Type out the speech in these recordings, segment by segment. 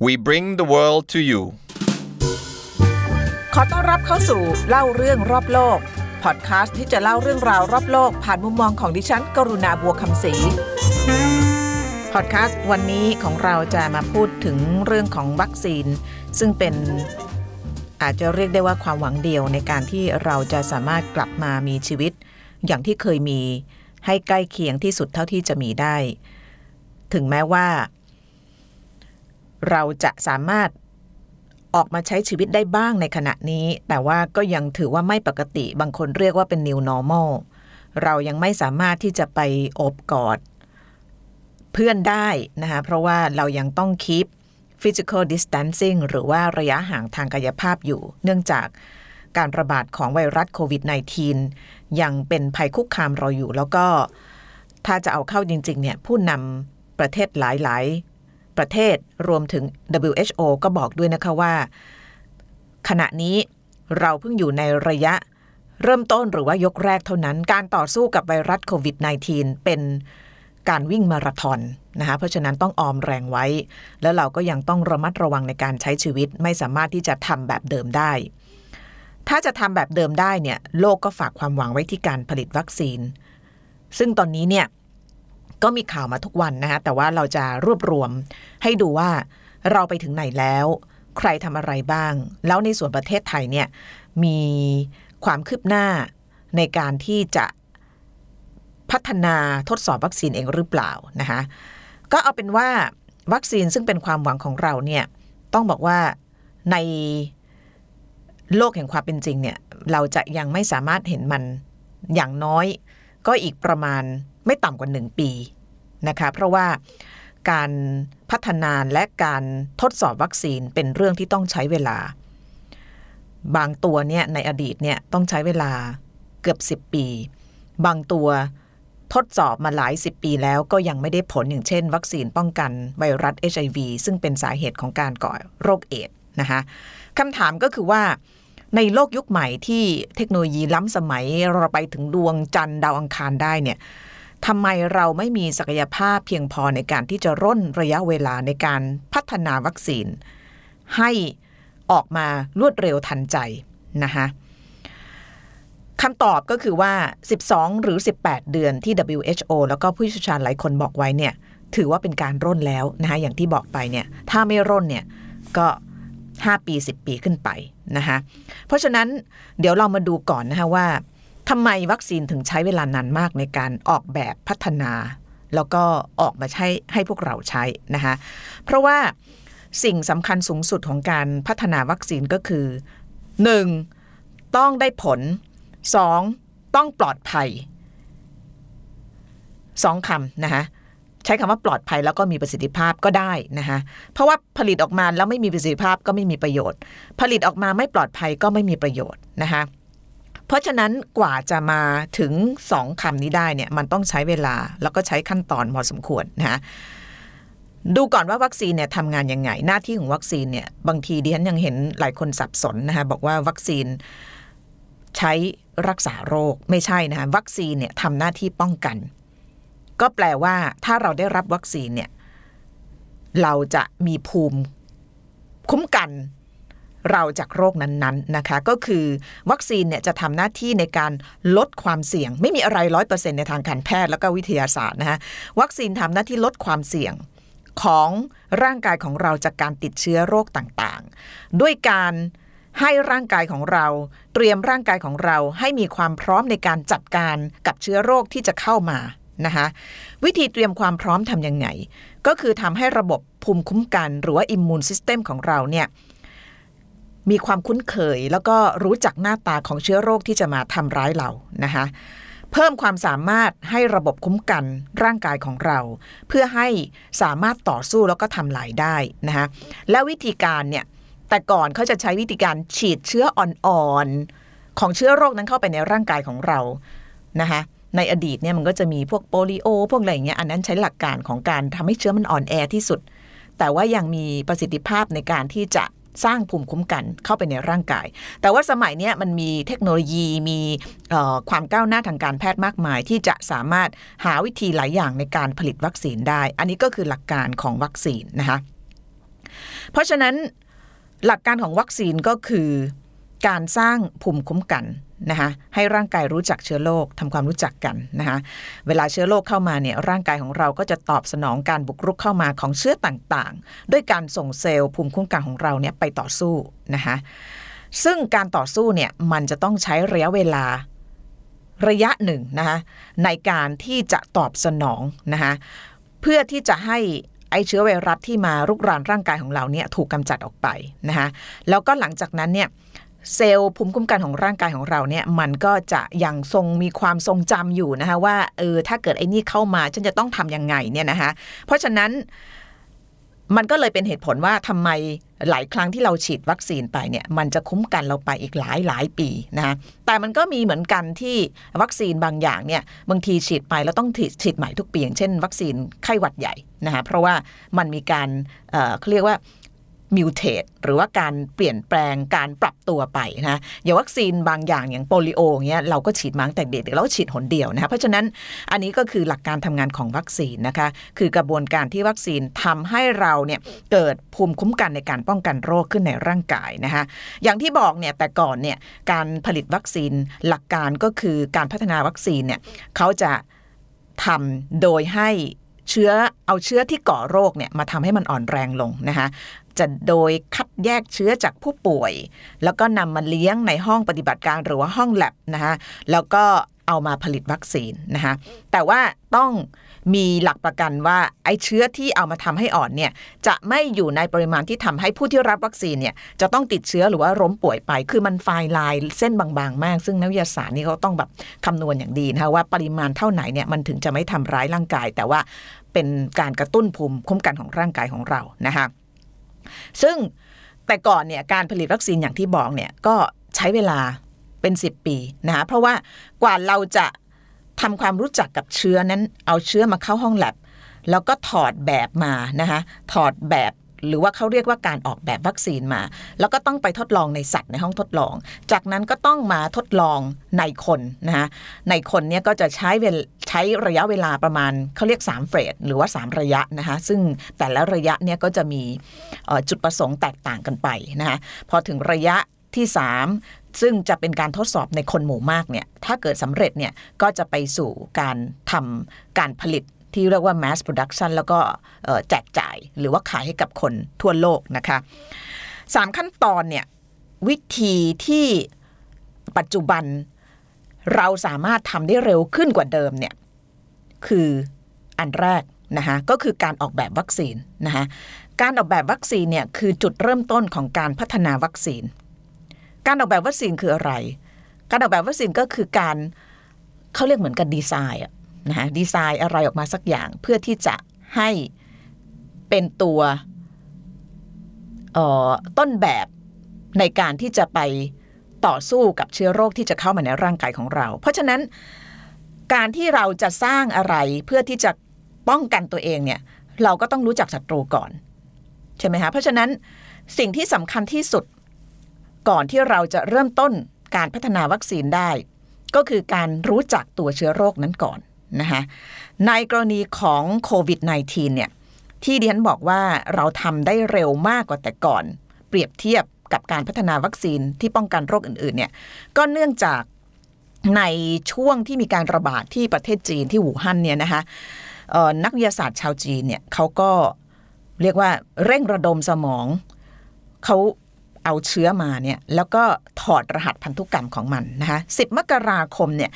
we bring the world to you ขอต้อนรับเข้าสู่เล่าเรื่องรอบโลก พอดคาสต์ที่จะเล่าเรื่องราวรอบโลก ผ่านมุมมองของดิฉัน กรุณาบัวคำศรีพอดแคสต์วันนี้ของเราจะมาพูดถึงเรื่องของวัคซีน ซึ่งเป็นอาจจะเรียกได้ว่าความหวังเดียวในการที่เราจะสามารถกลับมามีชีวิต อย่างที่เคยมีให้ใกล้เคียงที่สุดเท่าที่จะมีได้ ถึงแม้ว่า เราจะสามารถออกมาใช้ชีวิตได้บ้างในขณะนี้ แต่ว่าก็ยังถือว่าไม่ปกติ บางคนเรียกว่าเป็น new normal เรายังไม่สามารถที่จะไปโอบกอด เพื่อนได้นะคะเพราะว่าเรายังต้อง keep physical distancing หรือว่าระยะห่างทางกายภาพอยู่ เนื่องจากการระบาดของไวรัสโควิด -19 ยังเป็นภัยคุกคามเราอยู่ แล้วก็ถ้าจะเอาเข้าจริง ๆ เนี่ย ผู้นำประเทศหลายๆ ประเทศรวมถึง WHO ก็บอกด้วยนะคะว่า ขณะนี้เราเพิ่งอยู่ในระยะเริ่มต้นหรือว่ายกแรกเท่านั้น การต่อสู้กับไวรัสโควิด -19 เป็นการวิ่งมาราธอนนะคะเพราะฉะนั้นต้องออมแรงไว้ แล้วเราก็ยังต้องระมัดระวังในการใช้ชีวิตไม่สามารถที่จะทำแบบเดิมได้ ถ้าจะทำแบบเดิมได้เนี่ยโลกก็ฝากความหวังไว้ที่การผลิตวัคซีน ซึ่งตอนนี้เนี่ย ก็มีข่าวมาทุกวันนะคะแต่ว่าเราจะรวบรวมให้ดูว่าเราไปถึงไหนแล้ว ใครทำอะไรบ้าง แล้วในส่วนประเทศไทยเนี่ยมีความคืบหน้าในการที่จะพัฒนาทดสอบวัคซีนเองหรือเปล่านะคะก็เอาเป็นว่าวัคซีนซึ่งเป็นความหวังของเราเนี่ยต้องบอกว่าในโลกแห่งความเป็นจริงเนี่ยเราจะยังไม่สามารถเห็นมันอย่างน้อย ก็อีกประมาณ ไม่ต่ำกว่า 1 ปีนะคะเพราะว่าการพัฒนาและการทดสอบวัคซีนเป็นเรื่องที่ต้องใช้เวลา บางตัวเนี่ยในอดีตเนี่ยต้องใช้เวลาเกือบ 10 ปี บางตัวทดสอบมาหลายสิบปีแล้วก็ยังไม่ได้ผลอย่างเช่น วัคซีนป้องกันไวรัส HIV ซึ่งเป็นสาเหตุของการก่อโรคเอดส์นะคะคำถามก็คือว่าในโลกยุคใหม่ที่เทคโนโลยีล้ำสมัยเราไปถึงดวงจันทร์ดาวอังคารได้เนี่ย ทำไมเราไม่มีศักยภาพเพียงพอในการที่จะร่นระยะเวลาในการพัฒนาวัคซีน ให้ออกมารวดเร็วทันใจนะคะคำตอบก็คือว่า 12 หรือ 18 เดือนที่ WHO แล้วก็ผู้เชี่ยวชาญหลายคนบอกไว้เนี่ย ถือว่าเป็นการร่นแล้วนะคะอย่างที่บอกไปเนี่ย ถ้าไม่ร่นเนี่ย ก็ 5 ปี 10 ปีขึ้นไปนะคะเพราะฉะนั้นเดี๋ยวเรามาดูก่อนนะคะว่า ทำไมวัคซีนถึงใช้เวลานานมากในการออกแบบพัฒนา แล้วก็ออกมาใช้ให้พวกเราใช้นะคะเพราะว่าสิ่งสำคัญสูงสุดของการพัฒนาวัคซีนก็คือ 1. ต้องได้ผลสองต้องปลอดภัยสองคำนะคะใช้คำว่าปลอดภัยแล้วก็มีประสิทธิภาพก็ได้นะคะเพราะว่าผลิตออกมาแล้วไม่มีประสิทธิภาพก็ไม่มีประโยชน์ ผลิตออกมาไม่ปลอดภัยก็ไม่มีประโยชน์นะคะ เพราะฉะนั้นกว่าจะมาถึงสองคำนี้ได้เนี่ยมันต้องใช้เวลาแล้วก็ใช้ขั้นตอนพอสมควรนะคะดูก่อนว่าวัคซีนเนี่ยทำงานยังไง หน้าที่ของวัคซีนเนี่ยบางทีดิฉันยังเห็นหลายคนสับสนนะคะบอกว่าวัคซีนใช้รักษาโรคไม่ใช่นะคะวัคซีนเนี่ยทำหน้าที่ป้องกัน ก็แปลว่าถ้าเราได้รับวัคซีนเนี่ยเราจะมีภูมิคุ้มกัน เราจากโรคนั้นๆนะคะ ก็คือวัคซีนเนี่ยจะทำหน้าที่ในการลดความเสี่ยง ไม่มีอะไรร้อยเปอร์เซ็นในทางการแพทย์แล้วก็วิทยาศาสตร์นะคะวัคซีนทำหน้าที่ลดความเสี่ยงของร่างกายของเราจากการติดเชื้อโรคต่างๆ ด้วยการให้ร่างกายของเรา เตรียมร่างกายของเราให้มีความพร้อมในการจัดการกับเชื้อโรคที่จะเข้ามานะคะวิธีเตรียมความพร้อมทำยังไง ก็คือทำให้ระบบภูมิคุ้มกัน หรือว่าอิมมูนซิสเต็มของเราเนี่ย มีความคุ้นเคย แล้วก็รู้จักหน้าตาของเชื้อโรคที่จะมาทำร้ายเรานะคะเพิ่มความสามารถให้ระบบคุ้มกันร่างกายของเรา เพื่อให้สามารถต่อสู้แล้วก็ทำลายได้นะคะและวิธีการเนี่ยแต่ก่อนเขาจะใช้วิธีการฉีดเชื้ออ่อนๆของเชื้อโรคนั้นเข้าไปในร่างกายของเรานะคะในอดีตเนี่ยมันก็จะมีพวกโปลิโอ พวกอะไรอย่างเงี้ยอันนั้นใช้หลักการของการทำให้เชื้อมันอ่อนแอที่สุด แต่ว่ายังมีประสิทธิภาพในการที่จะ สร้างภูมิคุ้มกันเข้าไปในร่างกาย แต่ว่าสมัยนี้มันมีเทคโนโลยีมีความก้าวหน้าทางการแพทย์มากมาย ที่จะสามารถหาวิธีหลายอย่างในการผลิตวัคซีนได้ อันนี้ก็คือหลักการของวัคซีนนะคะเพราะฉะนั้นหลักการของวัคซีนก็คือการสร้างภูมิคุ้มกัน นะคะให้ร่างกายรู้จักเชื้อโรคทำความรู้จักกันนะคะเวลาเชื้อโรคเข้ามาเนี่ยร่างกายของเราก็จะตอบสนองการบุกรุกเข้ามาของเชื้อต่างๆ ด้วยการส่งเซลล์ภูมิคุ้มกันของเราเนี่ยไปต่อสู้นะคะซึ่งการต่อสู้เนี่ยมันจะต้องใช้ระยะเวลาระยะหนึ่งนะคะในการที่จะตอบสนองนะคะเพื่อที่จะให้ไอเชื้อไวรัสที่มารุกรานร่างกายของเราเนี่ยถูกกำจัดออกไปนะคะแล้วก็หลังจากนั้นเนี่ย เซลล์ภูมิคุ้มกันของร่างกายของเราเนี่ยมันก็จะยังทรงมีความทรงจำอยู่นะคะว่าเออถ้าเกิดไอ้นี่เข้ามาฉันจะต้องทำยังไงเนี่ยนะคะเพราะฉะนั้นมันก็เลยเป็นเหตุผลว่าทำไมหลายครั้งที่เราฉีดวัคซีนไปเนี่ยมันจะคุ้มกันเราไปอีกหลายหลายปีนะคะแต่มันก็มีเหมือนกันที่วัคซีนบางอย่างเนี่ยบางทีฉีดไปแล้วต้องฉีดใหม่ทุกปีอย่างเช่น วัคซีนไข้หวัดใหญ่นะคะเพราะว่ามันมีการเเขาเรียกว่า มิวเทตหรือว่าการเปลี่ยนแปลงการปรับตัวไปนะอย่างวัคซีนบางอย่างอย่างโปลิโอเงี้ยเราก็ฉีดมาตั้งแต่เด็กแล้วฉีดหนเดียวนะคะเพราะฉะนั้นอันนี้ก็คือหลักการทำงานของวัคซีนนะคะ คือกระบวนการที่วัคซีนทำให้เราเนี่ยเกิดภูมิคุ้มกันในการป้องกันโรคขึ้นในร่างกายนะคะอย่างที่บอกเนี่ยแต่ก่อนเนี่ยการผลิตวัคซีนหลักการก็คือการพัฒนาวัคซีนเนี่ยเขาจะทำโดยให้ เชื้อเอาเชื้อที่ก่อโรคเนี่ยมาทำให้มันอ่อนแรงลงนะคะจะโดยคัดแยกเชื้อจากผู้ป่วย แล้วก็นำมาเลี้ยงในห้องปฏิบัติการหรือว่าห้องแลบนะคะแล้วก็เอามาผลิตวัคซีนนะคะแต่ว่าต้อง มีหลักประกันว่าไอ้เชื้อที่เอามาทำให้อ่อนเนี่ยจะไม่อยู่ในปริมาณที่ทำให้ผู้ที่รับวัคซีนเนี่ยจะต้องติดเชื้อหรือว่าล้มป่วยไป คือมันไฟลายเส้นบางๆ มาก ซึ่งนักวิทยาศาสตร์นี่เขาต้องแบบคำนวณอย่างดีนะคะว่าปริมาณเท่าไหนเนี่ยมันถึงจะไม่ทำร้ายร่างกาย แต่ว่าเป็นการกระตุ้นภูมิคุ้มกันของร่างกายของเรานะคะซึ่งแต่ก่อนเนี่ยการผลิตวัคซีนอย่างที่บอกเนี่ยก็ใช้เวลาเป็น 10 ปีนะคะเพราะว่ากว่าเราจะ ทำความรู้จักกับเชื้อนั้น เอาเชื้อมาเข้าห้องแลบแล้วก็ถอดแบบมานะคะถอดแบบหรือว่าเขาเรียกว่าการออกแบบวัคซีนมา แล้วก็ต้องไปทดลองในสัตว์ในห้องทดลอง จากนั้นก็ต้องมาทดลองในคนนะคะในคนเนี่ยก็จะใช้เวลใช้ระยะเวลาประมาณเขาเรียก 3 เฟสหรือว่า 3 ระยะนะคะซึ่งแต่ละระยะเนี่ยก็จะมีจุดประสงค์แตกต่างกันไปนะคะพอถึงระยะที่ 3 ซึ่งจะเป็นการทดสอบในคนหมู่มากเนี่ยถ้าเกิดสำเร็จเนี่ยก็จะไปสู่การทำการผลิตที่เรียกว่า mass production แล้วก็แจกจ่ายหรือว่าขายให้กับคนทั่วโลกนะคะสามขั้นตอนเนี่ยวิธีที่ปัจจุบันเราสามารถทำได้เร็วขึ้นกว่าเดิมเนี่ยคืออันแรกนะคะก็คือการออกแบบวัคซีนนะคะการออกแบบวัคซีนเนี่ยคือจุดเริ่มต้นของการพัฒนาวัคซีน การออกแบบวัคซีนคืออะไร การออกแบบวัคซีนก็คือการเขาเรียกเหมือนกันดีไซน์นะคะดีไซน์อะไรออกมาสักอย่างเพื่อที่จะให้เป็นตัวต้นแบบในการที่จะไปต่อสู้กับเชื้อโรคที่จะเข้ามาในร่างกายของเรา เพราะฉะนั้นการที่เราจะสร้างอะไรเพื่อที่จะป้องกันตัวเองเนี่ยเราก็ต้องรู้จักศัตรูก่อน ใช่ไหมคะเพราะฉะนั้นสิ่งที่สำคัญที่สุด ก่อนที่เราจะเริ่มต้นการพัฒนาวัคซีนได้ ก็คือการรู้จักตัวเชื้อโรคนั้นก่อนนะคะในกรณีของโควิด -19 เนี่ยที่ดิฉันบอกว่าเราทำได้เร็วมากกว่าแต่ก่อน เปรียบเทียบกับการพัฒนาวัคซีนที่ป้องกันโรคอื่นๆเนี่ยก็เนื่องจากในช่วงที่มีการระบาดที่ประเทศจีนที่หูฮั่นเนี่ยนะคะนักวิทยาศาสตร์ชาวจีนเนี่ยเขาก็เรียกว่าเร่งระดมสมองเขา เอาเชื้อมาเนี่ยแล้วก็ถอดรหัสพันธุกรรมของมันนะคะสิมกราคมเนี่ย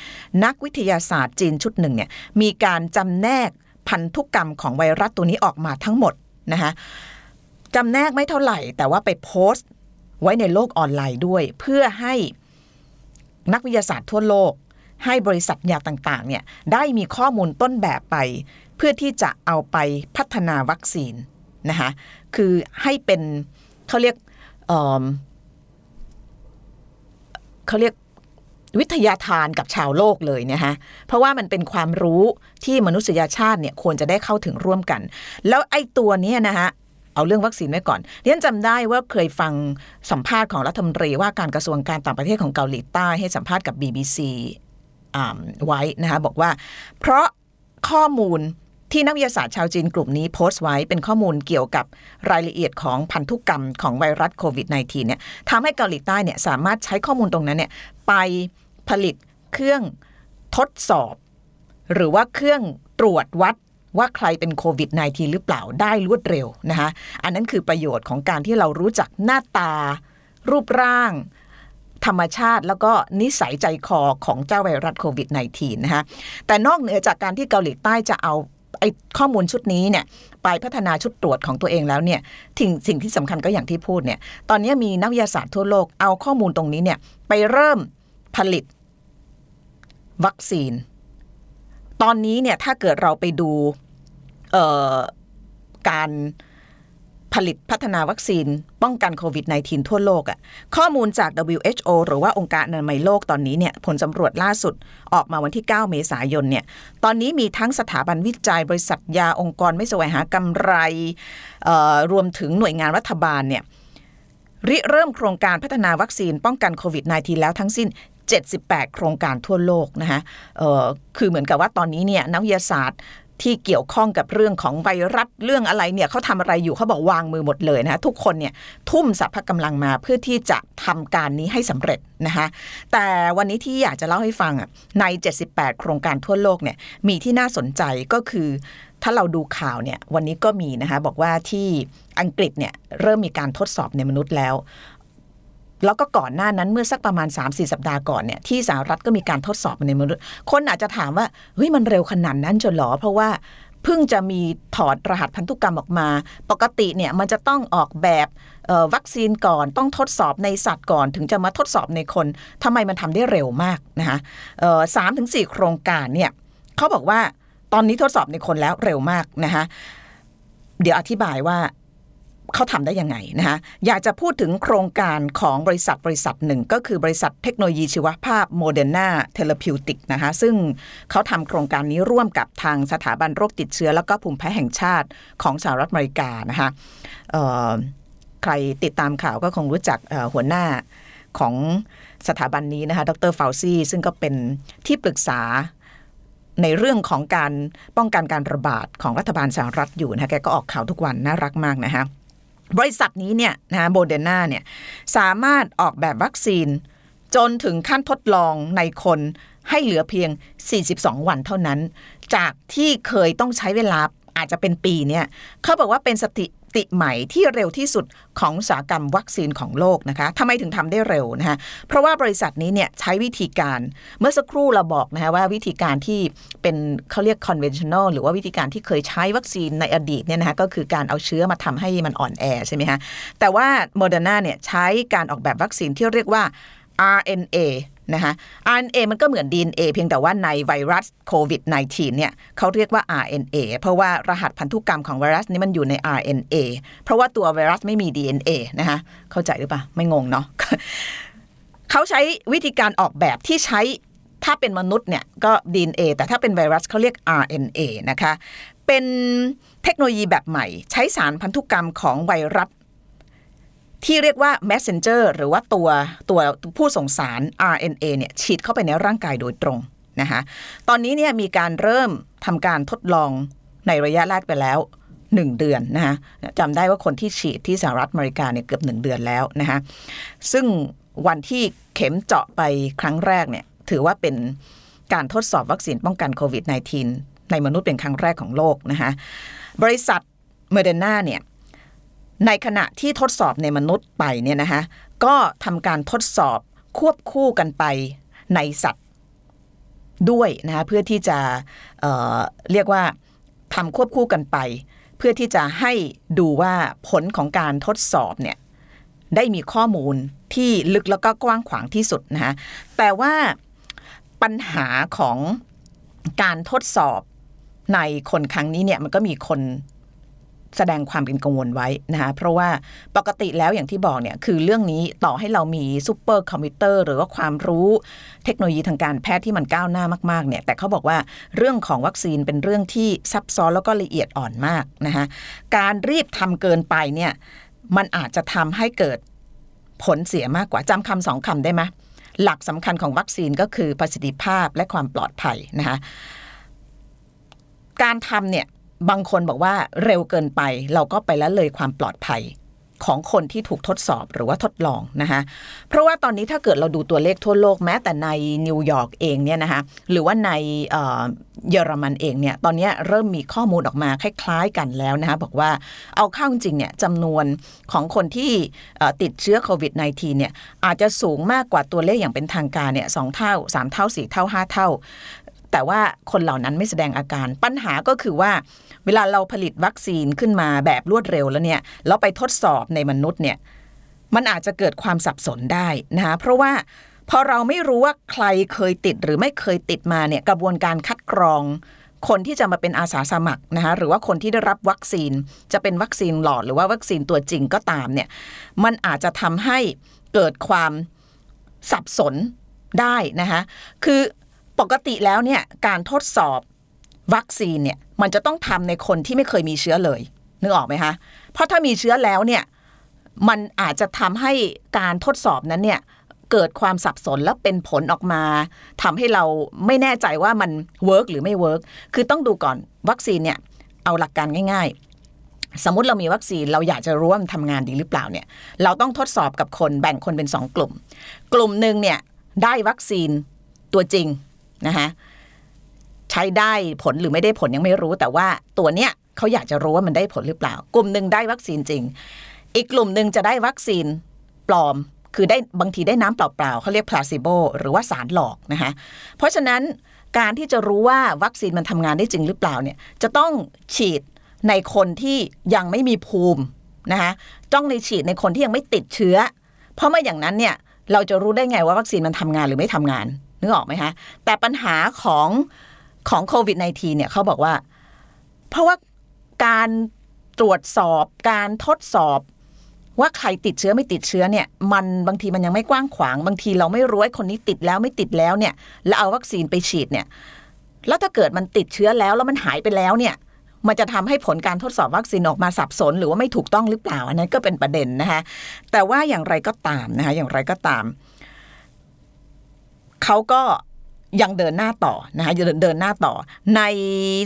นักวิทยาศาสตร์จีนชุดหนึ่งเนี่ยมีการจำแนกพันธุกรรมของไวรัสตัวนี้ออกมาทั้งหมดนะคะจำแนกไม่เท่าไหร่ แต่ว่าไปโพสต์ไว้ในโลกออนไลน์ด้วย เพื่อให้นักวิทยาศาสตร์ทั่วโลก ให้บริษัทยาต่างๆเนี่ยได้มีข้อมูลต้นแบบไป เพื่อที่จะเอาไปพัฒนาวัคซีนนะคะคือให้เป็นเขาเรียก เขาเรียกวิทยาทานกับชาวโลกเลยเนะคะเพราะว่ามันเป็นความรู้ที่มนุษยชาติเนี่ยควรจะได้เข้าถึงร่วมกัน แล้วไอ้ตัวนี้นะคะเอาเรื่องวัคซีนไว้ก่อนเรียนจำได้ว่าเคยฟังสัมภาษณ์ของรัฐมนตรีว่าการกระทรวงการต่างประเทศของเกาหลีใต้ให้สัมภาษณ์กับ BBC ไว้นะคะบอกว่า เพราะข้อมูล ที่นักวิทยาศาสตร์ชาวจีนกลุ่มนี้โพสต์ไว้เป็นข้อมูลเกี่ยวกับรายละเอียดของพันธุกรรมของไวรัสโควิด -19 เนี่ยทำให้เกาหลีใต้เนี่ยสามารถใช้ข้อมูลตรงนั้นเนี่ยไปผลิตเครื่องทดสอบ หรือว่าเครื่องตรวจวัดว่าใครเป็นโควิด -19 หรือเปล่าได้รวดเร็วนะคะอันนั้นคือประโยชน์ของการที่เรารู้จักหน้าตา รูปร่าง ธรรมชาติแล้วก็นิสัยใจคอของเจ้าไวรัสโควิด -19 นะคะแต่นอกเหนือจากการที่เกาหลีใต้จะเอา ไอ้ข้อมูลชุดนี้เนี่ยไปพัฒนาชุดตรวจของตัวเองแล้วเนี่ยสิ่งสิ่งที่สำคัญก็อย่างที่พูดเนี่ยตอนนี้มีนักวิทยาศาสตร์ทั่วโลกเอาข้อมูลตรงนี้เนี่ยไปเริ่มผลิตวัคซีน ตอนนี้เนี่ยถ้าเกิดเราไปดูเอ่อการ ผลิตพัฒนาวัคซีน ป้องกันโควิด -19 ทั่วโลกอะ่ะข้อมูลจาก WHO หรือว่าองค์การอนามัยโลกตอนนี้เนี่ยผลสำรวจล่าสุดออกมาวันที่ 9 เมษายนเนี่ยตอนนี้มีทั้งสถาบันวิจัยบริษัทยาองค์กรไม่แสวงหากำไรเอ่อรวมถึงหน่วยงานรัฐบาลเนี่ยริเริ่มโครงการพัฒนาวัคซีนป้องกันโควิด -19 แล้วทั้งสิ้น 78 โครงการทั่วโลกนะคะเอ่อคือเหมือนกับว่าตอนนี้เนี่ยนักวิทยาศาสตร์ ที่เกี่ยวข้องกับเรื่องของไวรัสเรื่องอะไรเนี่ยเขาทำอะไรอยู่เขาบอกวางมือหมดเลยนะทุกคนเนี่ยทุ่มสรรพกำลังมาเพื่อที่จะทำการนี้ให้สำเร็จนะคะแต่วันนี้ที่อยากจะเล่าให้ฟังอะใน 78 โครงการทั่วโลกเนี่ยมีที่น่าสนใจก็คือถ้าเราดูข่าวเนี่ยวันนี้ก็มีนะคะบอกว่าที่อังกฤษเนี่ยเริ่มมีการทดสอบในมนุษย์แล้ว แล้วก็ก่อนหน้านั้นเมื่อสักประมาณ 3-4 สัปดาห์ก่อนเนี่ยที่สหรัฐก็มีการทดสอบในมนุษย์ คนอาจจะถามว่าเฮ้ยมันเร็วขนาดนั้นจนหรอ เพราะว่าเพิ่งจะมีถอดรหัสพันธุกรรมออกมา ปกติเนี่ยมันจะต้องออกแบบวัคซีนก่อนต้องทดสอบในสัตว์ก่อนถึงจะมาทดสอบในคนทำไมมันทำได้เร็วมากนะคะสามถึงสี่โครงการเนี่ยเขาบอกว่าตอนนี้ทดสอบในคนแล้วเร็วมากนะคะเดี๋ยวอธิบายว่า เขาทำได้ยังไงนะคะอยากจะพูดถึงโครงการของบริษัทบริษัทหนึ่ง ก็คือบริษัทเทคโนโลยีชีวภาพโมเดอร์นา Therapeutics นะคะซึ่งเขาทำโครงการนี้ร่วมกับทางสถาบันโรคติดเชื้อ แล้วก็ภูมิแพ้แห่งชาติของสหรัฐอเมริกานะคะใครติดตามข่าวก็คงรู้จักหัวหน้าของสถาบันนี้นะคะ ดรฟาวซี่ ซึ่งก็เป็นที่ปรึกษาในเรื่องของการป้องกันการระบาดของรัฐบาลสหรัฐอยู่นะคะแกก็ออกข่าวทุกวันน่ารักมากนะคะ บริษัทนี้เนี่ยนะโบเดนาเนี่ยสามารถออกแบบวัคซีน จนถึงขั้นทดลองในคนให้เหลือเพียง 42 วันเท่านั้น จากที่เคยต้องใช้เวลาอาจจะเป็นปีเนี่ยเขาบอกว่าเป็นสติ ติใหม่ที่เร็วที่สุดของอุตสาหกรรมวัคซีนของโลกนะคะทำไมถึงทำได้เร็วนะคะเพราะว่าบริษัทนี้เนี่ยใช้วิธีการเมื่อสักครู่เราบอกนะคะว่าวิธีการที่เป็นเขาเรียก conventional หรือว่าวิธีการที่เคยใช้วัคซีนในอดีตเนี่ยนะคะก็คือการเอาเชื้อมาทำให้มันอ่อนแอใช่ไหมคะแต่ว่าโมเดอร์นาเนี่ยใช้การออกแบบวัคซีนที่เรียกว่า RNA นะคะ RNA มันก็เหมือน DNA เพียงแต่ว่าในไวรัสโควิด -19 เนี่ยเขาเรียกว่า RNA เพราะว่ารหัสพันธุกรรมของไวรัสนี้มันอยู่ใน RNA เพราะว่าตัวไวรัสไม่มี DNA นะคะเข้าใจหรือเปล่า ไม่งงเนาะเขาใช้วิธีการออกแบบที่ใช้ถ้าเป็นมนุษย์เนี่ยก็ DNA แต่ถ้าเป็นไวรัสเขาเรียก RNA นะคะ เป็นเทคโนโลยีแบบใหม่ ใช้สารพันธุกรรมของไวรัส ที่เรียกว่า messenger หรือว่าตัวตัวผู้ส่งสาร RNA เนี่ยฉีดเข้าไปในร่างกายโดยตรงนะคะตอนนี้เนี่ยมีการเริ่มทำการทดลองในระยะแรกไปแล้ว 1 เดือนนะคะจำได้ว่าคนที่ฉีดที่สหรัฐอเมริกาเนี่ยเกือบ 1 เดือนแล้วนะคะซึ่งวันที่เข็มเจาะไปครั้งแรกเนี่ยถือว่าเป็นการทดสอบวัคซีนป้องกันโควิด -19 ในมนุษย์เป็นครั้งแรกของโลกนะคะบริษัทเมเดนาเนี่ย ในขณะที่ทดสอบในมนุษย์ไปเนี่ยนะคะก็ทำการทดสอบควบคู่กันไปในสัตว์ด้วยนะคะเพื่อที่จะเรียกว่าทำควบคู่กันไป เพื่อที่จะให้ดูว่าผลของการทดสอบเนี่ยได้มีข้อมูลที่ลึกแล้วก็กว้างขวางที่สุดนะคะแต่ว่าปัญหาของการทดสอบในคนครั้งนี้เนี่ยมันก็มีคน แสดงความเป็นกังวลไว้นะคะเพราะว่าปกติแล้วอย่างที่บอกเนี่ยคือเรื่องนี้ต่อให้เรามีซูเปอร์คอมพิวเตอร์หรือว่าความรู้เทคโนโลยีทางการแพทย์ที่มันก้าวหน้ามากๆเนี่ยแต่เขาบอกว่าเรื่องของวัคซีนเป็นเรื่องที่ซับซ้อนแล้วก็ละเอียดอ่อนมากนะคะการรีบทำเกินไปเนี่ยมันอาจจะทำให้เกิดผลเสียมากกว่าจำคำสองคำได้ไหมหลักสำคัญของวัคซีนก็คือประสิทธิภาพและความปลอดภัยนะคะการทำเนี่ย บางคนบอกว่าเร็วเกินไป เราก็ไปละเลยความปลอดภัยของคนที่ถูกทดสอบหรือว่าทดลองนะคะเพราะว่าตอนนี้ถ้าเกิดเราดูตัวเลขทั่วโลกแม้แต่ในนิวยอร์กเองเนี่ยนะคะหรือว่าในเยอรมันเองเนี่ยตอนนี้เริ่มมีข้อมูลออกมาคล้ายๆกันแล้วนะคะบอกว่าเอาเข้าจริงเนี่ยจำนวนของคนที่ติดเชื้อโควิด -19 เนี่ยอาจจะสูงมากกว่าตัวเลขอย่างเป็นทางการเนี่ยสองเท่าสามเท่าสี่เท่าห้าเท่า แต่ว่าคนเหล่านั้นไม่แสดงอาการ ปัญหาก็คือว่า เวลาเราผลิตวัคซีนขึ้นมาแบบรวดเร็วแล้วเนี่ยแล้วไปทดสอบในมนุษย์เนี่ยมันอาจจะเกิดความสับสนได้นะคะเพราะว่าพอเราไม่รู้ว่าใครเคยติดหรือไม่เคยติดมาเนี่ยกระบวนการคัดกรอง คนที่จะมาเป็นอาสาสมัครนะคะหรือว่าคนที่ได้รับวัคซีนจะเป็นวัคซีนหลอดหรือว่าวัคซีนตัวจริงก็ตามเนี่ยมันอาจจะทำให้เกิดความสับสนได้นะคะคือ ปกติแล้วเนี่ยการทดสอบวัคซีนเนี่ยมันจะต้องทำในคนที่ไม่เคยมีเชื้อเลยนึกออกไหมคะเพราะถ้ามีเชื้อแล้วเนี่ยมันอาจจะทำให้การทดสอบนั้นเนี่ยเกิดความสับสนแล้วเป็นผลออกมาทำให้เราไม่แน่ใจว่ามัน work หรือไม่ work คือต้องดูก่อนวัคซีนเนี่ยเอาหลักการง่าย ๆ สมมติเรามีวัคซีนเราอยากจะรู้ว่ามันทำงานดีหรือเปล่าเนี่ยเราต้องทดสอบกับคนแบ่งคนเป็นสองกลุ่ม กลุ่มหนึ่งเนี่ยได้วัคซีนตัวจริง นะคะใช้ได้ผลหรือไม่ได้ผลยังไม่รู้ แต่ว่าตัวเนี้ยเขาอยากจะรู้ว่ามันได้ผลหรือเปล่า กลุ่มหนึ่งได้วัคซีนจริง อีกกลุ่มหนึ่งจะได้วัคซีนปลอม คือได้บางทีได้น้ำเปล่าๆเขาเรียกพลาซิโบหรือว่าสารหลอกนะคะเพราะฉะนั้นการที่จะรู้ว่าวัคซีนมันทำงานได้จริงหรือเปล่าเนี่ยจะต้องฉีดในคนที่ยังไม่มีภูมินะคะต้องในฉีดในคนที่ยังไม่ติดเชื้อ เพราะไม่อย่างนั้นเนี่ยเราจะรู้ได้ไงว่าวัคซีนมันทำงานหรือไม่ทำงาน นึกออกไหมคะแต่ปัญหาของของโควิด -19 เนี่ยเขาบอกว่า เพราะว่าการตรวจสอบการทดสอบว่าใครติดเชื้อไม่ติดเชื้อเนี่ย มันบางทีมันยังไม่กว้างขวาง บางทีเราไม่รู้ว่าคนนี้ติดแล้วไม่ติดแล้วเนี่ย แล้วเอาวัคซีนไปฉีดเนี่ย แล้วถ้าเกิดมันติดเชื้อแล้วแล้วมันหายไปแล้วเนี่ย มันจะทำให้ผลการทดสอบวัคซีนออกมาสับสน หรือว่าไม่ถูกต้องหรือเปล่าอันนั้นก็เป็นประเด็นนะคะแต่ว่าอย่างไรก็ตามนะคะอย่างไรก็ตาม เขาก็ยังเดินหน้าต่อนะคะยังเดินหน้าต่อ ใน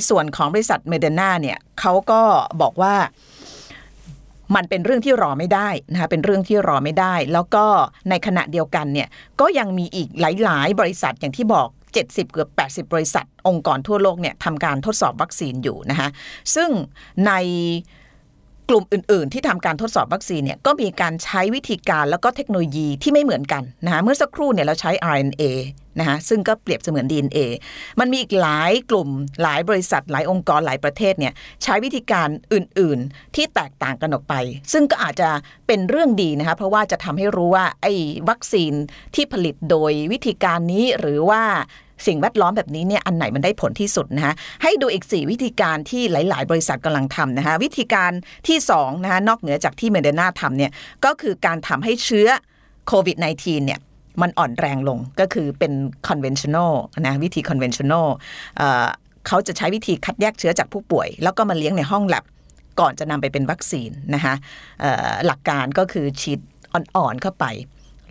ส่วนของบริษัทเมเดนาเนี่ยเขาก็บอกว่ามันเป็นเรื่องที่รอไม่ได้นะคะเป็นเรื่องที่รอไม่ได้ แล้วก็ในขณะเดียวกันเนี่ยก็ยังมีอีกหลาย ๆ บริษัทอย่างที่บอก 70 เกือบ 80 บริษัท องค์กรทั่วโลกเนี่ยทำการทดสอบวัคซีนอยู่นะคะซึ่งใน กลุ่มอื่น ๆ ที่ทำการทดสอบวัคซีนเนี่ยก็มีการใช้วิธีการแล้วก็เทคโนโลยีที่ไม่เหมือนกันนะคะเมื่อสักครู่เนี่ยเราใช้ RNA นะคะซึ่งก็เปรียบเสมือน DNA มันมีอีกหลายกลุ่มหลายบริษัท หลายองค์กรหลายประเทศเนี่ยใช้วิธีการอื่น ๆ ที่แตกต่างกันออกไป ซึ่งก็อาจจะเป็นเรื่องดีนะคะเพราะว่าจะทำให้รู้ว่าไอ้วัคซีนที่ผลิตโดยวิธีการนี้หรือว่า สิ่งแวดล้อมแบบนี้เนี่ยอันไหนมันได้ผลที่สุดนะคะให้ดูอีก 4 วิธีการที่หลาย ๆ บริษัทกำลังทำนะคะวิธีการที่2นะคะนอกเหนือจากที่เมเดนาทำเนี่ยก็คือการทำให้เชื้อโควิด -19 เนี่ยมันอ่อนแรงลงก็คือเป็น conventional นะวิธี conventional เเขาจะใช้วิธีคัดแยกเชื้อจากผู้ป่วย แล้วก็มาเลี้ยงในห้องแลบก่อนจะนำไปเป็นวัคซีนนะคะหลักการก็คือฉีดอ่อนๆเข้าไป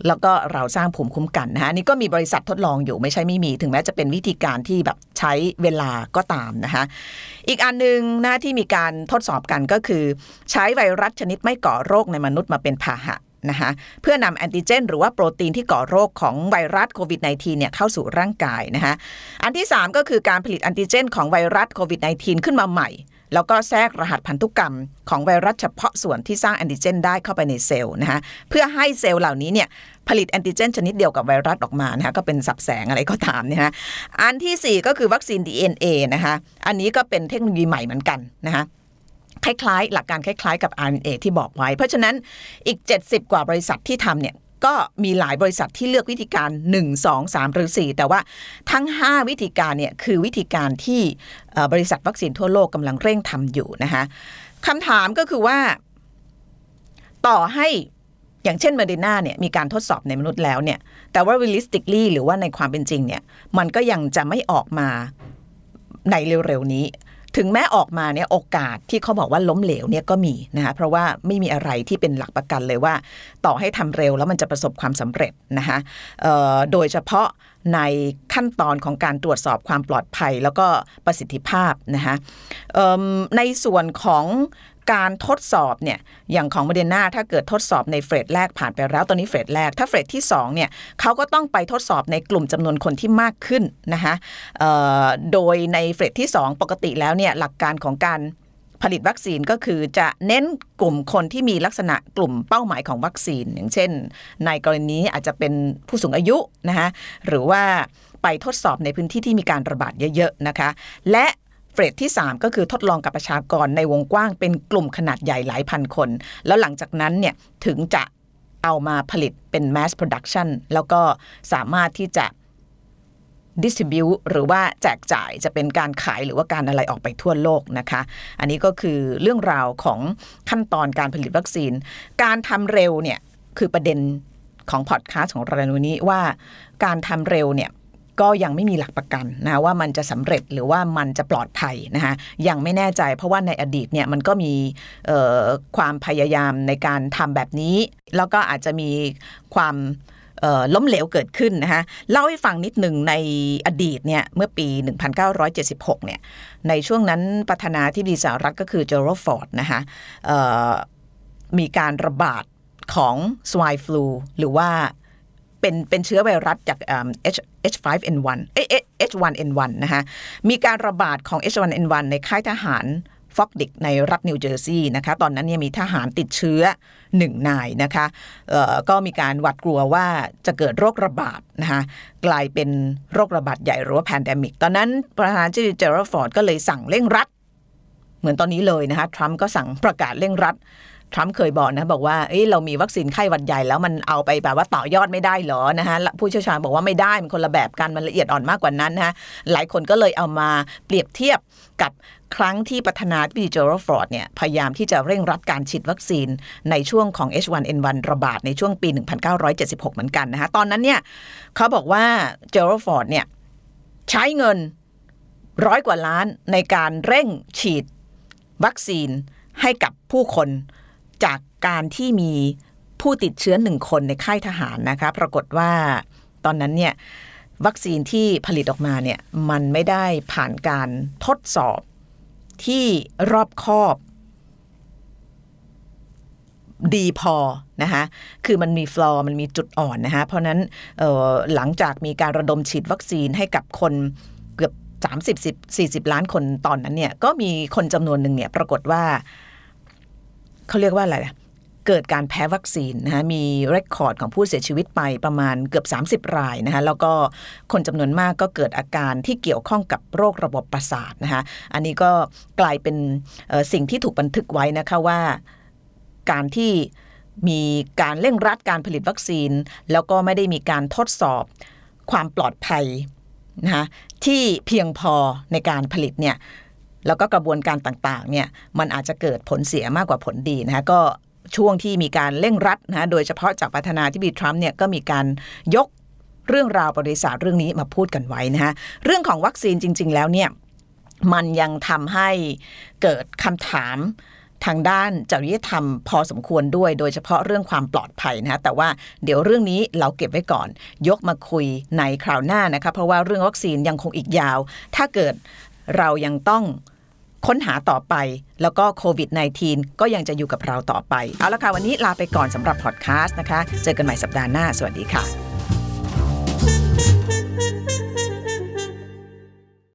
แล้วก็เราสร้างภูมิคุ้มกันนะคะนี่ก็มีบริษัททดลองอยู่ไม่ใช่ไม่มี ถึงแม้จะเป็นวิธีการที่แบบใช้เวลาก็ตามนะคะอีกอันหนึงนะที่มีการทดสอบกันก็คือ ใช้ไวรัสชนิดไม่ก่อโรคในมนุษย์มาเป็นพาหะนะคะเพื่อนำแอนติเจน หรือว่าโปรตีนที่ก่อโรคของไวรัสโควิด -19 เนี่ยเข้าสู่ร่างกายนะคะอันที่ 3 ก็คือการผลิตแอนติเจน ของไวรัสโควิด -19 ขึ้นมาใหม่ แล้วก็แทรกรหัสพันธุกรรมของไวรัสเฉพาะส่วนที่สร้างแอนติเจนได้เข้าไปในเซลล์นะคะเพื่อให้เซลล์เหล่านี้เนี่ยผลิตแอนติเจนชนิดเดียวกับไวรัสออกมานะคะก็เป็นสับแสงอะไรก็ตามนะคะอันทีสี่ 4 ก็คือวัคซีน DNA นะคะอันนี้ก็เป็นเทคโนโลยีใหม่เหมือนกันนะคะคล้ายๆ หลักการคล้ายๆ กับ RNA ที่บอกไว้ เพราะฉะนั้นอีก 70 กว่าบริษัทที่ทำเนี่ย ก็มีหลายบริษัทที่เลือกวิธีการ 1 2 3 หรือ 4 แต่ว่าทั้ง 5 วิธีการเนี่ยคือวิธีการที่บริษัทวัคซีนทั่วโลกกำลังเร่งทำอยู่นะคะคำถามก็คือว่าต่อให้อย่างเช่นเดินาเนี่ยมีการทดสอบในมนุษย์แล้วเนี่ยแต่ว่า realistically หรือว่าในความเป็นจริงเนี่ยมันก็ยังจะไม่ออกมาในเร็วๆนี้ ถึงแม้ออกมาเนี่ยโอกาสที่เขาบอกว่าล้มเหลวเนี่ยก็มีนะคะเพราะว่าไม่มีอะไรที่เป็นหลักประกันเลยว่า ต่อให้ทำเร็วแล้วมันจะประสบความสำเร็จนะคะโดยเฉพาะในขั้นตอนของการตรวจสอบความปลอดภัยแล้วก็ประสิทธิภาพนะคะในส่วนของ การทดสอบเนี่ยอย่างของโมเดอร์นาถ้าเกิดทดสอบใน phase แรกผ่านไปแล้วตอนนี้ phase แรก ถ้า phase ที่2เนี่ยเขาก็ต้องไปทดสอบในกลุ่มจำนวนคนที่มากขึ้นนะคะโดยใน phase ที่ 2 ปกติแล้วเนี่ยหลักการของการผลิตวัคซีนก็คือจะเน้นกลุ่มคนที่มีลักษณะกลุ่มเป้าหมายของวัคซีน อย่างเช่น ในกรณีนี้อาจจะเป็นผู้สูงอายุนะคะหรือว่าไปทดสอบในพื้นที่ที่มีการระบาดเยอะๆนะคะ และ เฟสที่ 3 ก็คือทดลองกับประชากรในวงกว้างเป็นกลุ่มขนาดใหญ่หลายพันคน แล้วหลังจากนั้นเนี่ยถึงจะเอามาผลิตเป็น mass production แล้วก็สามารถที่จะ distribute หรือว่าแจกจ่ายจะเป็นการขายหรือว่าการอะไรออกไปทั่วโลกนะคะ อันนี้ก็คือเรื่องราวของขั้นตอนการผลิตวัคซีน การทำเร็วเนี่ยคือประเด็นของพอดคาสต์ของเราในวันนี้ว่าการทำเร็วเนี่ย ก็ยังไม่มีหลักประกันนะว่ามันจะสำเร็จหรือว่ามันจะปลอดภัยนะคะยังไม่แน่ใจเพราะว่าในอดีตเนี่ยมันก็มีความพยายามในการทำแบบนี้ แล้วก็อาจจะมีความล้มเหลวเกิดขึ้นนะคะเล่าให้ฟังนิดหนึ่งในอดีตเนี่ยเมื่อปี 1976 เนี่ยในช่วงนั้นประธานาธิบดีสหรัฐก็คือเจอรัลด์ฟอร์ดนะคะมีการระบาดของ swine flu หรือว่าเป็นเป็นเชื้อไวรัสจาก H H5N1 เอ้ย H1N1 นะคะมีการระบาดของ H1N1 ในค่ายทหารฟอร์ตดิกซ์ในรัฐนิวเจอร์ซีย์นะคะตอนนั้นเนี่ยมีทหารติดเชื้อหนึ่งนายนะคะก็มีการหวาดกลัวว่าจะเกิดโรคระบาดนะคะกลายเป็นโรคระบาดใหญ่หรือว่า pandemic ตอนนั้นประธานาธิบดีเจอรัลด์ฟอร์ดก็เลยสั่งเร่งรัด เหมือนตอนนี้เลยนะคะทรัมป์ก็สั่งประกาศเร่งรัด ทรัมป์เคยบอกนะบอกว่าเอ้ยเรามีวัคซีนไข้หวัดใหญ่แล้วมันเอาไปแบบว่าต่อยอดไม่ได้เหรอนะคะผู้เชี่ยวชาญบอกว่าไม่ได้มันคนละแบบกันมันละเอียดอ่อนมากกว่านั้นนะคะหลายคนก็เลยเอามาเปรียบเทียบกับครั้งที่ประธานาธิบดีโจโรฟอร์ดเนี่ยพยายามที่จะเร่งรัดการฉีดวัคซีนในช่วงของ H1N1 ระบาดในช่วงปี 1976 เหมือนกันนะคะตอนนั้นเนี่ยเขาบอกว่าโจโรฟอร์ดเนี่ยใช้เงินร้อยกว่าล้านในการเร่งฉีดวัคซีนให้กับผู้คน จากการที่มีผู้ติดเชื้อหนึ่งคนในค่ายทหารนะคะ ปรากฏว่าตอนนั้นเนี่ยวัคซีนที่ผลิตออกมาเนี่ยมันไม่ได้ผ่านการทดสอบที่รอบคอบ ดีพอนะคะคือมันมี flaw มันมีจุดอ่อนนะคะเพราะนั้นออหลังจากมีการระดมฉีดวัคซีนให้กับคนเกือบ 30 40 ล้านคนตอนนั้นเนี่ยก็มีคนจำนวนหนึ่งเนี่ยปรากฏว่า เขาเรียกว่าอะไรอะเกิดการแพ้วัคซีนนะคะมี record ของผู้เสียชีวิตไปประมาณเกือบ 30 รายนะคะแล้วก็คนจำนวนมากก็เกิดอาการที่เกี่ยวข้องกับโรคระบบประสาทนะคะอันนี้ก็กลายเป็นสิ่งที่ถูกบันทึกไว้นะคะว่าการที่มีการเร่งรัดการผลิตวัคซีน แล้วก็ไม่ได้มีการทดสอบความปลอดภัยนะคะที่เพียงพอในการผลิตเนี่ย แล้วก็กระบวนการต่างๆเนี่ยมันอาจจะเกิดผลเสียมากกว่าผลดีนะคะก็ช่วงที่มีการเร่งรัดนะโดยเฉพาะจากประธานาธิบดีทรัมป์เนี่ยก็มีการยกเรื่องราวบริษัทเรื่องนี้มาพูดกันไว้นะคะเรื่องของวัคซีนจริง ๆ แล้วเนี่ยมันยังทำให้เกิดคำถามทางด้านจริยธรรมพอสมควรด้วย โดยเฉพาะเรื่องความปลอดภัยนะคะแต่ว่าเดี๋ยวเรื่องนี้เราเก็บไว้ก่อน ยกมาคุยในคราวหน้านะคะเพราะว่าเรื่องวัคซีนยังคงอีกยาว ถ้าเกิดเรายังต้อง ค้นหาต่อไป แล้วก็โควิด -19 ก็ยังจะอยู่กับเราต่อไป เอาละค่ะ วันนี้ลาไปก่อนสำหรับพอดแคสต์นะคะ เจอกันใหม่สัปดาห์หน้า สวัสดีค่ะ